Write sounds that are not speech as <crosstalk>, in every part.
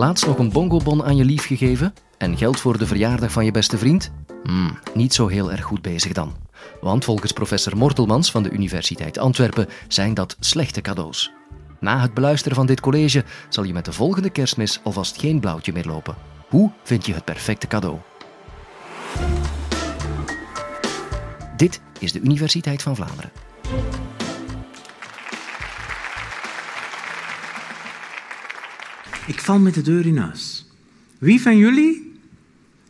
Laatst nog een bongobon aan je lief gegeven en geld voor de verjaardag van je beste vriend? Hmm, niet zo heel erg goed bezig dan. Want volgens professor Mortelmans van de Universiteit Antwerpen zijn dat slechte cadeaus. Na het beluisteren van dit college zal je met de volgende kerstmis alvast geen blauwtje meer lopen. Hoe vind je het perfecte cadeau? Dit is de Universiteit van Vlaanderen. Ik val met de deur in huis. Wie van jullie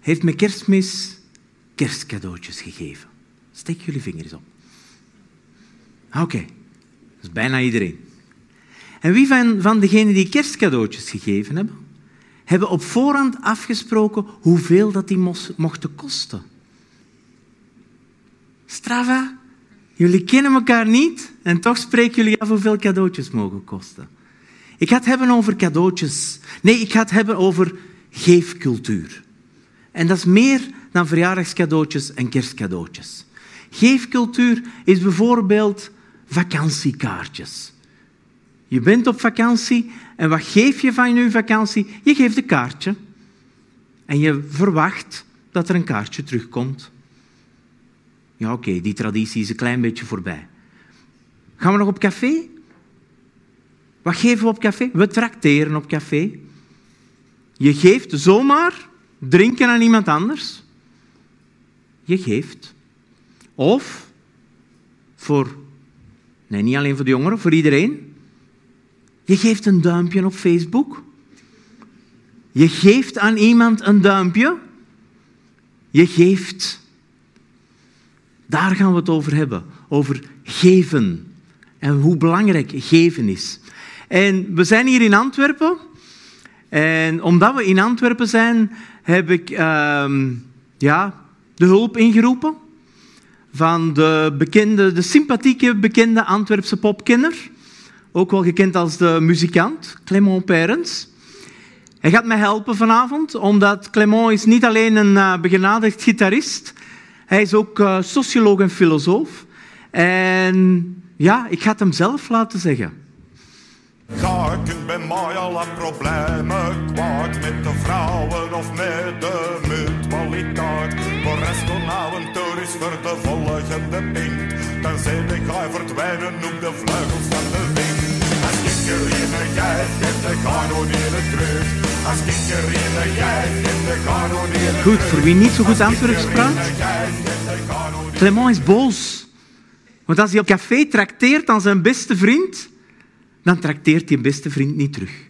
heeft me kerstmis kerstcadeautjes gegeven? Steek jullie vingers op. Oké, dat is bijna iedereen. En wie van, van degenen die kerstcadeautjes gegeven hebben, hebben op voorhand afgesproken hoeveel dat die mochten kosten? Strava, jullie kennen elkaar niet en toch spreken jullie af hoeveel cadeautjes mogen kosten. Ik ga het hebben over cadeautjes. Nee, ik ga het hebben over geefcultuur. En dat is meer dan verjaardagscadeautjes en kerstcadeautjes. Geefcultuur is bijvoorbeeld vakantiekaartjes. Je bent op vakantie en wat geef je van je vakantie? Je geeft een kaartje. En je verwacht dat er een kaartje terugkomt. Ja, oké, die traditie is een klein beetje voorbij. Gaan we nog op café? Wat geven we op café? We trakteren op café. Je geeft zomaar drinken aan iemand anders. Je geeft. Of voor, nee, niet alleen voor de jongeren, voor iedereen. Je geeft een duimpje op Facebook. Je geeft aan iemand een duimpje. Je geeft. Daar gaan we het over hebben. Over geven. En hoe belangrijk geven is. En we zijn hier in Antwerpen. En omdat we in Antwerpen zijn, heb ik uh, ja, de hulp ingeroepen van de, bekende, de sympathieke, bekende Antwerpse popkenner. Ook wel gekend als de muzikant, Clément Perens. Hij gaat mij helpen vanavond, omdat Clément is niet alleen een uh, begenadigd gitarist, hij is ook uh, socioloog en filosoof. En ja, ik ga het hem zelf laten zeggen. Zaken bij mij alle problemen kwaad met de vrouwen of met de mutualiteit. Voor restaurantautour is voor de volgende pink. Dan zijn ik ga verdwijnen op de vleugels van de wind. Als ik er in jij geeft de kanonieren terug. Als ik er in jij geeft de kanonieren Goed, voor wie niet zo goed Antwerps praat. Clement is boos. Want als hij op café trakteert aan zijn beste vriend dan trakteert je beste vriend niet terug.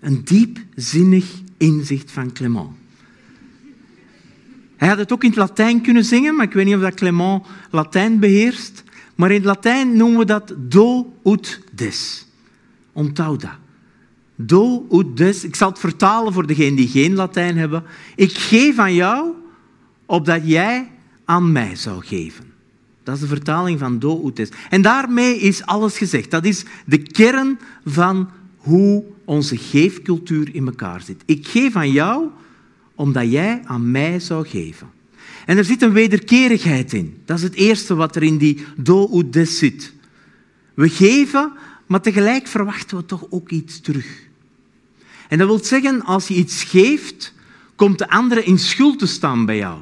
Een diepzinnig inzicht van Clement. Hij had het ook in het Latijn kunnen zingen, maar ik weet niet of dat Clement Latijn beheerst. Maar in het Latijn noemen we dat do ut des. Onthoud dat. Do ut des. Ik zal het vertalen voor degenen die geen Latijn hebben. Ik geef aan jou, opdat jij aan mij zou geven. Dat is de vertaling van do ut En daarmee is alles gezegd. Dat is de kern van hoe onze geefcultuur in elkaar zit. Ik geef aan jou omdat jij aan mij zou geven. En er zit een wederkerigheid in. Dat is het eerste wat er in die do ut des zit. We geven, maar tegelijk verwachten we toch ook iets terug. En dat wil zeggen, als je iets geeft, komt de andere in schuld te staan bij jou.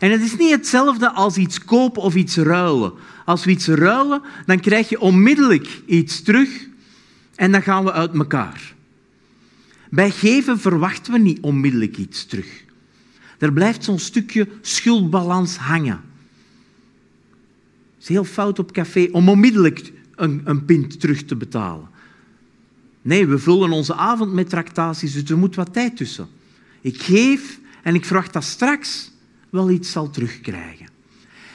En het is niet hetzelfde als iets kopen of iets ruilen. Als we iets ruilen, dan krijg je onmiddellijk iets terug en dan gaan we uit elkaar. Bij geven verwachten we niet onmiddellijk iets terug. Er blijft zo'n stukje schuldbalans hangen. Het is heel fout op café om onmiddellijk een, een pint terug te betalen. Nee, we vullen onze avond met tractaties, dus er moet wat tijd tussen. Ik geef en ik verwacht dat straks wel iets zal terugkrijgen.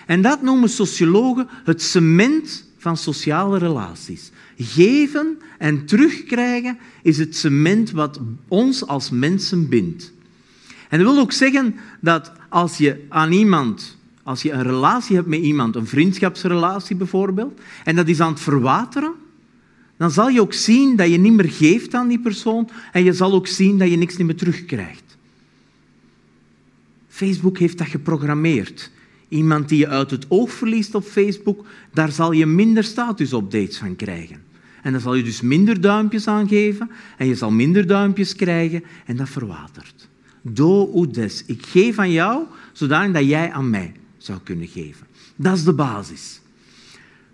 En dat noemen sociologen het cement van sociale relaties. Geven en terugkrijgen is het cement wat ons als mensen bindt. En dat wil ook zeggen dat als je aan iemand, als je een relatie hebt met iemand, een vriendschapsrelatie bijvoorbeeld, en dat is aan het verwateren, dan zal je ook zien dat je niet meer geeft aan die persoon en je zal ook zien dat je niks meer terugkrijgt. Facebook heeft dat geprogrammeerd. Iemand die je uit het oog verliest op Facebook, daar zal je minder status-updates van krijgen. En dan zal je dus minder duimpjes aangeven en je zal minder duimpjes krijgen en dat verwatert. Do ut des. Ik geef aan jou, zodanig dat jij aan mij zou kunnen geven. Dat is de basis.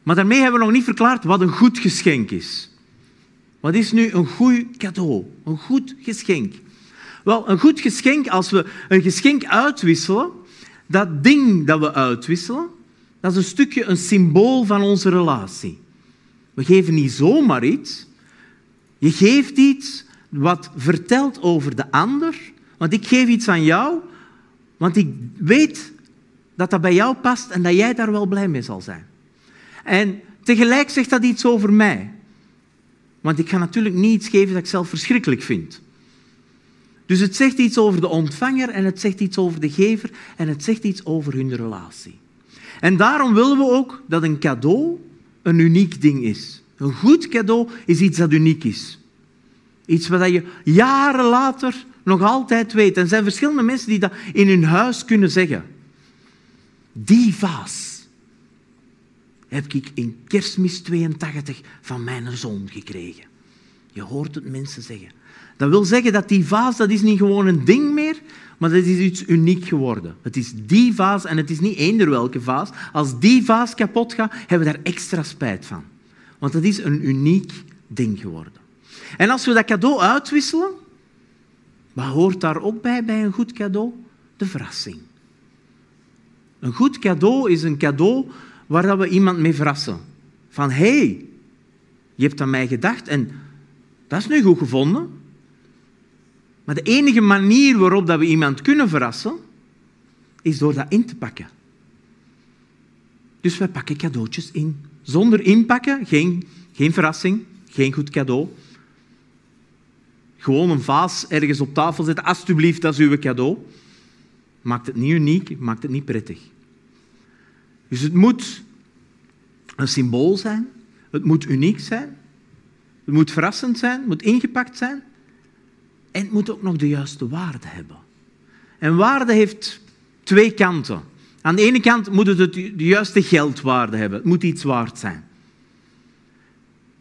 Maar daarmee hebben we nog niet verklaard wat een goed geschenk is. Wat is nu een goed cadeau? Een goed geschenk. Wel, een goed geschenk, als we een geschenk uitwisselen, dat ding dat we uitwisselen, dat is een stukje een symbool van onze relatie. We geven niet zomaar iets. Je geeft iets wat vertelt over de ander. Want ik geef iets aan jou, want ik weet dat dat bij jou past en dat jij daar wel blij mee zal zijn. En tegelijk zegt dat iets over mij. Want ik ga natuurlijk niet iets geven dat ik zelf verschrikkelijk vind. Dus het zegt iets over de ontvanger en het zegt iets over de gever en het zegt iets over hun relatie. En daarom willen we ook dat een cadeau een uniek ding is. Een goed cadeau is iets dat uniek is. Iets wat je jaren later nog altijd weet. En er zijn verschillende mensen die dat in hun huis kunnen zeggen. Die vaas heb ik in kerstmis 82 van mijn zoon gekregen. Je hoort het mensen zeggen. Dat wil zeggen dat die vaas, dat is niet gewoon een ding meer, maar dat is iets uniek geworden. Het is die vaas en het is niet eender welke vaas. Als die vaas kapot gaat, hebben we daar extra spijt van. Want dat is een uniek ding geworden. En als we dat cadeau uitwisselen, wat hoort daar ook bij, bij een goed cadeau? De verrassing. Een goed cadeau is een cadeau waar we iemand mee verrassen. Van, hé, hey, je hebt aan mij gedacht en dat is nu goed gevonden. Maar de enige manier waarop dat we iemand kunnen verrassen, is door dat in te pakken. Dus wij pakken cadeautjes in. Zonder inpakken, geen, geen verrassing, geen goed cadeau. Gewoon een vaas ergens op tafel zetten. Alsjeblieft, dat is uw cadeau. Maakt het niet uniek, maakt het niet prettig. Dus het moet een symbool zijn. Het moet uniek zijn. Het moet verrassend zijn. Het moet ingepakt zijn. En het moet ook nog de juiste waarde hebben. En waarde heeft twee kanten. Aan de ene kant moet het de juiste geldwaarde hebben. Het moet iets waard zijn.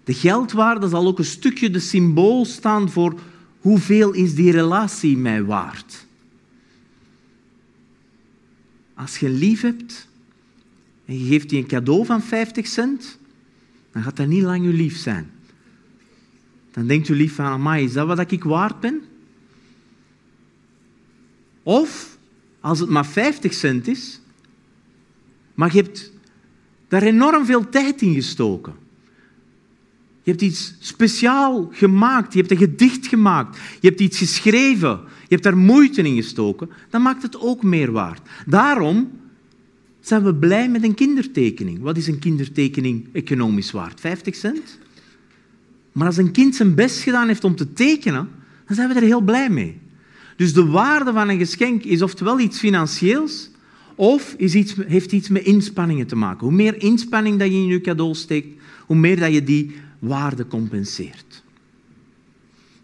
De geldwaarde zal ook een stukje de symbool staan voor hoeveel is die relatie mij waard. Als je lief hebt en je geeft die een cadeau van 50 cent, dan gaat dat niet lang je lief zijn. Dan denkt u lief van, amai, is dat wat ik waard ben? Of, als het maar 50 cent is, maar je hebt daar enorm veel tijd in gestoken. Je hebt iets speciaal gemaakt. Je hebt een gedicht gemaakt. Je hebt iets geschreven. Je hebt daar moeite in gestoken. Dan maakt het ook meer waard. Daarom zijn we blij met een kindertekening. Wat is een kindertekening economisch waard? 50 cent? Maar als een kind zijn best gedaan heeft om te tekenen, dan zijn we er heel blij mee. Dus de waarde van een geschenk is oftewel iets financieels, of is iets, heeft iets met inspanningen te maken. Hoe meer inspanning dat je in je cadeau steekt, hoe meer dat je die waarde compenseert.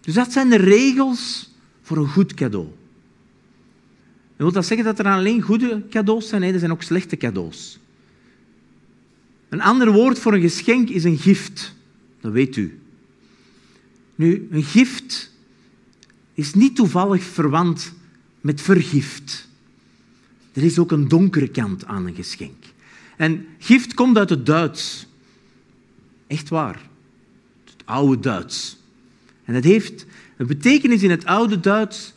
Dus dat zijn de regels voor een goed cadeau. En wil dat zeggen dat er alleen goede cadeaus zijn? Nee, er zijn ook slechte cadeaus. Een ander woord voor een geschenk is een gift. Dat weet u. Nu, een gift is niet toevallig verwant met vergift. Er is ook een donkere kant aan een geschenk. En gift komt uit het Duits. Echt waar. Het oude Duits. En het heeft een betekenis in het oude Duits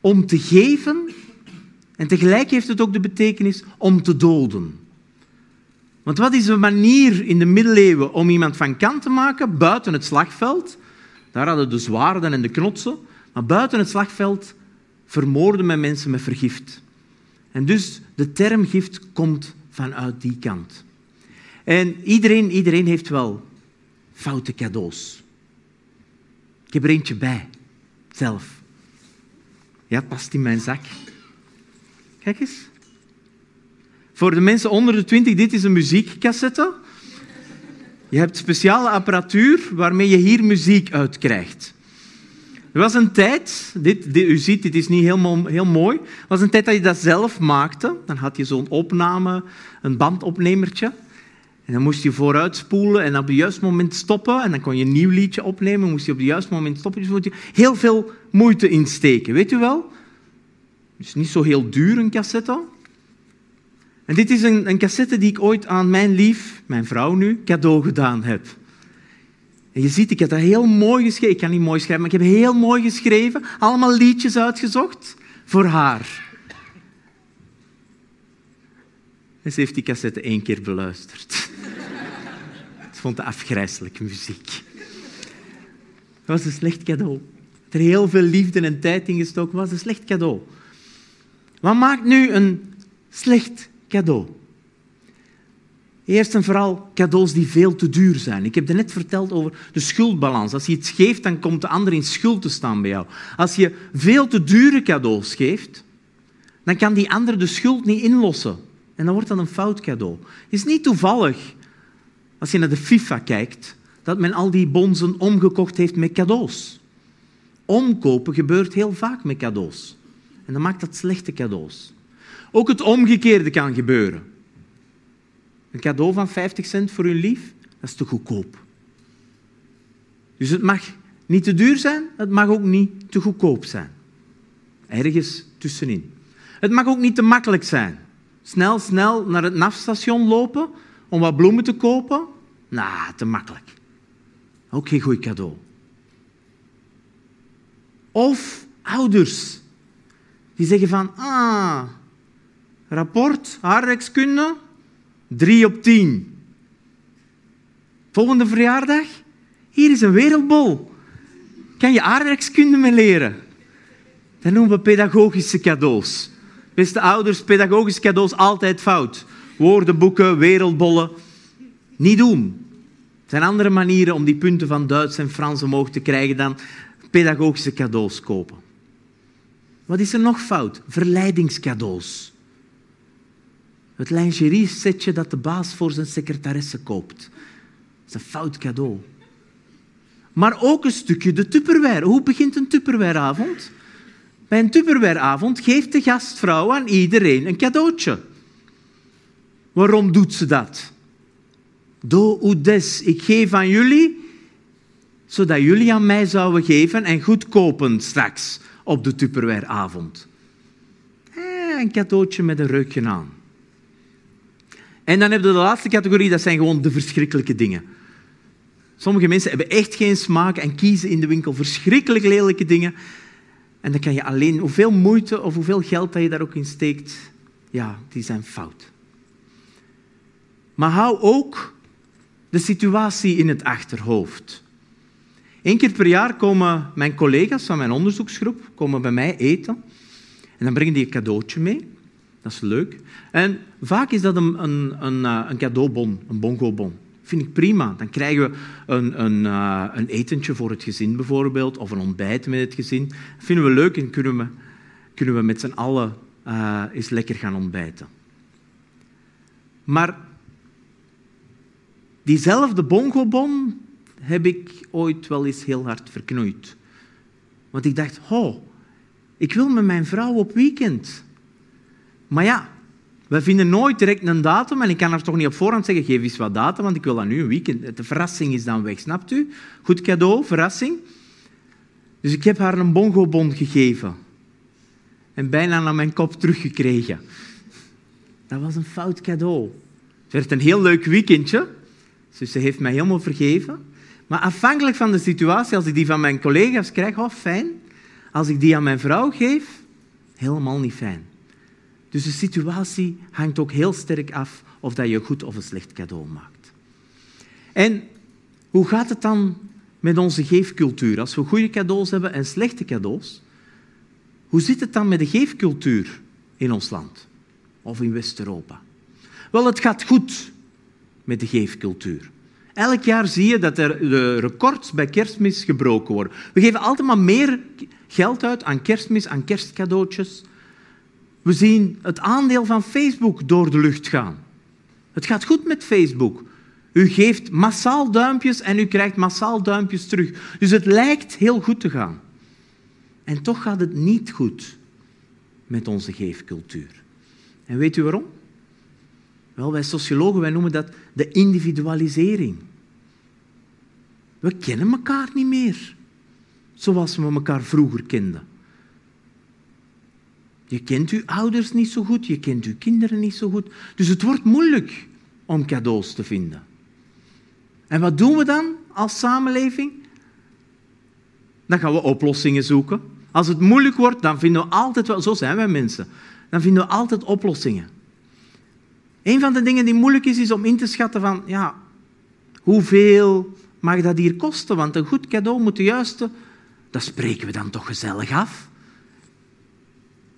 om te geven en tegelijk heeft het ook de betekenis om te doden. Want wat is een manier in de middeleeuwen om iemand van kant te maken buiten het slagveld? Daar hadden de zwaarden en de knotsen. Maar buiten het slagveld vermoorden men mensen met vergift. En dus de term gift komt vanuit die kant. En iedereen, iedereen heeft wel foute cadeaus. Ik heb er eentje bij, zelf. Ja, past in mijn zak. Kijk eens. Voor de mensen onder de 20, dit is een muziekcassette. Je hebt speciale apparatuur waarmee je hier muziek uit krijgt. Er was een tijd, dit, u ziet, dit is niet helemaal, heel mooi, er was een tijd dat je dat zelf maakte. Dan had je zo'n opname, een bandopnemertje. En dan moest je vooruit spoelen en op het juiste moment stoppen. En dan kon je een nieuw liedje opnemen. Moest je op het juiste moment stoppen. Dus je heel veel moeite insteken. Weet u wel? Het is niet zo heel duur, een cassette. Dit is een, een cassette die ik ooit aan mijn lief, mijn vrouw nu, cadeau gedaan heb. En je ziet, ik heb dat heel mooi geschreven. Ik kan niet mooi schrijven, maar ik heb heel mooi geschreven. Allemaal liedjes uitgezocht voor haar. Ze heeft die cassette één keer beluisterd. <laughs> ze vond het afgrijzelijke muziek. Dat was een slecht cadeau. Er heel veel liefde en tijd in gestoken. was een slecht cadeau. Wat maakt nu een slecht cadeau? Eerst en vooral cadeaus die veel te duur zijn. Ik heb je net verteld over de schuldbalans. Als je iets geeft, dan komt de ander in schuld te staan bij jou. Als je veel te dure cadeaus geeft, dan kan die ander de schuld niet inlossen. En dan wordt dat een fout cadeau. Het is niet toevallig, als je naar de FIFA kijkt, dat men al die bonzen omgekocht heeft met cadeaus. Omkopen gebeurt heel vaak met cadeaus. En dan maakt dat slechte cadeaus. Ook het omgekeerde kan gebeuren. Een cadeau van 50 cent voor uw lief, dat is te goedkoop. Dus het mag niet te duur zijn, het mag ook niet te goedkoop zijn. Ergens tussenin. Het mag ook niet te makkelijk zijn. Snel, snel naar het NAF-station lopen om wat bloemen te kopen? Nou, te makkelijk. Ook geen goed cadeau. Of ouders die zeggen van, ah, rapport, aardrijkskunde, drie op tien. Volgende verjaardag, hier is een wereldbol. Kan je aardrijkskunde mee leren? Dat noemen we pedagogische cadeaus. Beste ouders, pedagogische cadeaus altijd fout. Woordenboeken, wereldbollen. Niet doen. Er zijn andere manieren om die punten van Duits en Frans omhoog te krijgen dan pedagogische cadeaus kopen. Wat is er nog fout? Verleidingscadeaus. Het lingerie-setje dat de baas voor zijn secretaresse koopt. Dat is een fout cadeau. Maar ook een stukje de Tupperware. Hoe begint een Tupperwareavond? Bij een Tupperwareavond geeft de gastvrouw aan iedereen een cadeautje. Waarom doet ze dat? Do des. Ik geef aan jullie, zodat jullie aan mij zouden geven en goed kopen straks op de Tupperwareavond. Eh, een cadeautje met een reukje aan. En dan heb je de laatste categorie, dat zijn gewoon de verschrikkelijke dingen. Sommige mensen hebben echt geen smaak en kiezen in de winkel verschrikkelijk lelijke dingen. En dan kan je alleen, hoeveel moeite of hoeveel geld dat je daar ook in steekt, ja, die zijn fout. Maar hou ook de situatie in het achterhoofd. Eén keer per jaar komen mijn collega's van mijn onderzoeksgroep komen bij mij eten. En dan brengen die een cadeautje mee. Dat is leuk. En vaak is dat een, een, een, eh, een cadeaubon, een bongobon. Vind ik prima. Dan krijgen we een, een, uh, een etentje voor het gezin bijvoorbeeld, of een ontbijt met het gezin. Dat vinden we leuk en kunnen we, kunnen we met z'n allen uh, eens lekker gaan ontbijten. Maar diezelfde bongobon heb ik ooit wel eens heel hard verknoeid. Want ik dacht, oh, ik wil met mijn vrouw op weekend. Maar ja, we vinden nooit direct een datum en ik kan er toch niet op voorhand zeggen, geef eens wat datum, want ik wil dat nu een weekend. De verrassing is dan weg, snapt u? Goed cadeau, verrassing. Dus ik heb haar een bongobon gegeven. En bijna naar mijn kop teruggekregen. Dat was een fout cadeau. Het werd een heel leuk weekendje. Dus ze heeft mij helemaal vergeven. Maar afhankelijk van de situatie, als ik die van mijn collega's krijg, oh fijn. Als ik die aan mijn vrouw geef, helemaal niet fijn. Dus de situatie hangt ook heel sterk af of dat je een goed of een slecht cadeau maakt. En hoe gaat het dan met onze geefcultuur? Als we goede cadeaus hebben en slechte cadeaus, hoe zit het dan met de geefcultuur in ons land of in West-Europa? Wel, het gaat goed met de geefcultuur. Elk jaar zie je dat er de records bij kerstmis gebroken worden. We geven altijd maar meer geld uit aan kerstmis, aan kerstcadeautjes. We zien het aandeel van Facebook door de lucht gaan. Het gaat goed met Facebook. U geeft massaal duimpjes en u krijgt massaal duimpjes terug. Dus het lijkt heel goed te gaan. En toch gaat het niet goed met onze geefcultuur. En weet u waarom? Wel, wij sociologen wij noemen dat de individualisering. We kennen elkaar niet meer zoals we elkaar vroeger kenden. Je kent uw ouders niet zo goed, je kent uw kinderen niet zo goed. Dus het wordt moeilijk om cadeaus te vinden. En wat doen we dan als samenleving? Dan gaan we oplossingen zoeken. Als het moeilijk wordt, dan vinden we altijd wel, zo zijn wij mensen, dan vinden we altijd oplossingen. Een van de dingen die moeilijk is, is om in te schatten van, ja, hoeveel mag dat hier kosten? Want een goed cadeau moet de juiste, dat spreken we dan toch gezellig af.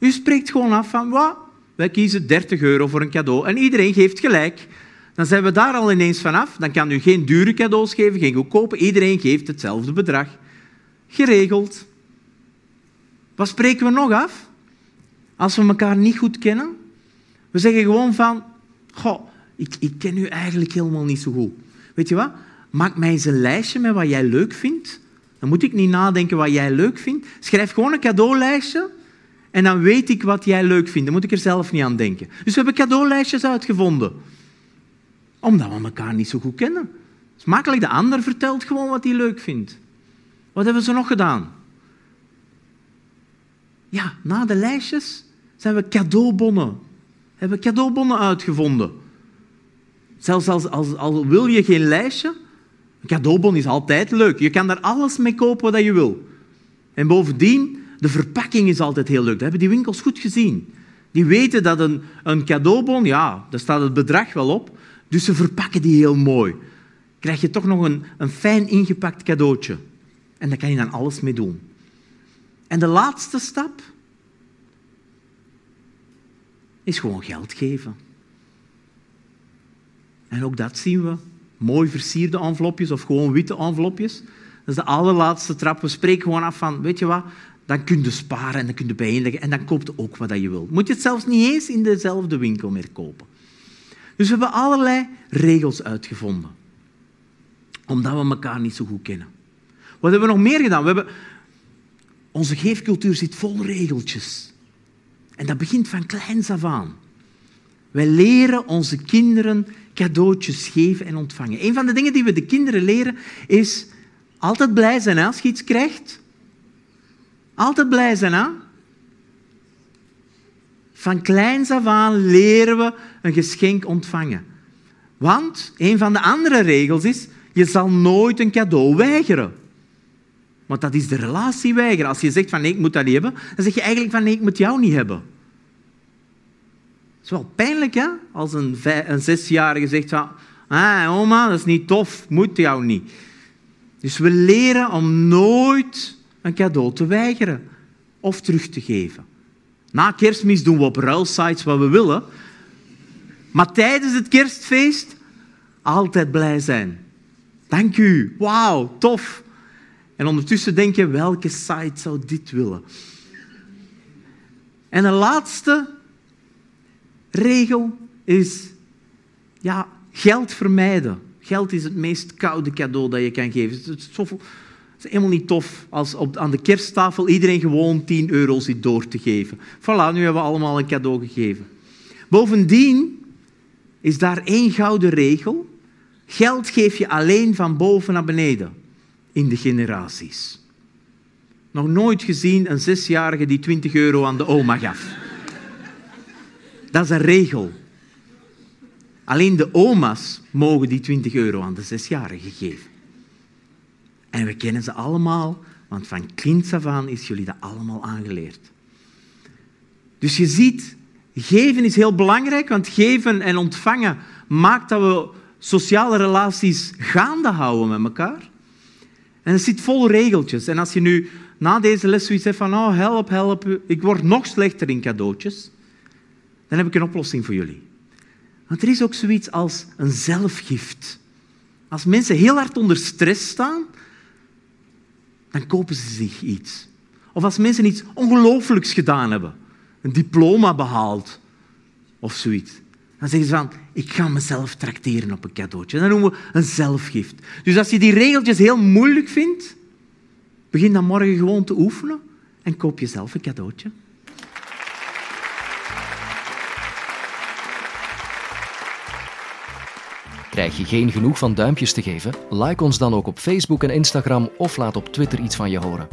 U spreekt gewoon af van, wat? wij kiezen 30 euro voor een cadeau en iedereen geeft gelijk. Dan zijn we daar al ineens vanaf. Dan kan u geen dure cadeaus geven, geen goedkope. Iedereen geeft hetzelfde bedrag. Geregeld. Wat spreken we nog af? Als we elkaar niet goed kennen? We zeggen gewoon van, goh, ik, ik ken u eigenlijk helemaal niet zo goed. Weet je wat? Maak mij eens een lijstje met wat jij leuk vindt. Dan moet ik niet nadenken wat jij leuk vindt. Schrijf gewoon een cadeaulijstje en dan weet ik wat jij leuk vindt. Dan moet ik er zelf niet aan denken. Dus we hebben cadeaulijstjes uitgevonden. Omdat we elkaar niet zo goed kennen. Het is makkelijk. De ander vertelt gewoon wat hij leuk vindt. Wat hebben ze nog gedaan? Ja, na de lijstjes zijn we cadeaubonnen. Hebben we cadeaubonnen uitgevonden. Zelfs als, als, als wil je geen lijstje, een cadeaubon is altijd leuk. Je kan daar alles mee kopen wat je wil. En bovendien, de verpakking is altijd heel leuk. Dat hebben die winkels goed gezien. Die weten dat een, een cadeaubon, ja, daar staat het bedrag wel op, dus ze verpakken die heel mooi. Krijg je toch nog een, een fijn ingepakt cadeautje. En daar kan je dan alles mee doen. En de laatste stap is gewoon geld geven. En ook dat zien we. Mooi versierde envelopjes of gewoon witte envelopjes. Dat is de allerlaatste trap. We spreken gewoon af van, weet je wat, dan kun je sparen en dan kun je bijeenleggen en dan koopt ook wat je wil. Moet je het zelfs niet eens in dezelfde winkel meer kopen. Dus we hebben allerlei regels uitgevonden. Omdat we elkaar niet zo goed kennen. Wat hebben we nog meer gedaan? We hebben... Onze geefcultuur zit vol regeltjes. En dat begint van kleins af aan. Wij leren onze kinderen cadeautjes geven en ontvangen. Een van de dingen die we de kinderen leren is altijd blij zijn als je iets krijgt. Altijd blij zijn, hè? Van kleins af aan leren we een geschenk ontvangen. Want een van de andere regels is, je zal nooit een cadeau weigeren. Want dat is de relatie weigeren. Als je zegt van nee, ik moet dat niet hebben, dan zeg je eigenlijk van nee, ik moet jou niet hebben. Het is wel pijnlijk, hè? Als een, een zesjarige zegt van ah, oma, dat is niet tof, moet jou niet. Dus we leren om nooit een cadeau te weigeren of terug te geven. Na kerstmis doen we op ruilsites wat we willen. Maar tijdens het kerstfeest altijd blij zijn. Dank u. Wauw, tof. En ondertussen denk je, welke site zou dit willen? En de laatste regel is ja, geld vermijden. Geld is het meest koude cadeau dat je kan geven. Het is, is helemaal niet tof als op, aan de kersttafel iedereen gewoon 10 euro zit door te geven. Voilà, nu hebben we allemaal een cadeau gegeven. Bovendien is daar één gouden regel. Geld geef je alleen van boven naar beneden in de generaties. Nog nooit gezien een zesjarige die 20 euro aan de oma gaf. Dat is een regel. Alleen de oma's mogen die 20 euro aan de zesjarige geven. En we kennen ze allemaal, want van kinds af aan is jullie dat allemaal aangeleerd. Dus je ziet, geven is heel belangrijk, want geven en ontvangen maakt dat we sociale relaties gaande houden met elkaar. En het zit vol regeltjes. En als je nu na deze les zoiets hebt van, oh help, help, ik word nog slechter in cadeautjes, dan heb ik een oplossing voor jullie. Want er is ook zoiets als een zelfgift. Als mensen heel hard onder stress staan, dan kopen ze zich iets. Of als mensen iets ongelooflijks gedaan hebben, een diploma behaald of zoiets, dan zeggen ze van, ik ga mezelf trakteren op een cadeautje. Dat noemen we een zelfgift. Dus als je die regeltjes heel moeilijk vindt, begin dan morgen gewoon te oefenen en koop jezelf een cadeautje. Krijg je geen genoeg van duimpjes te geven? Like ons dan ook op Facebook en Instagram of laat op Twitter iets van je horen.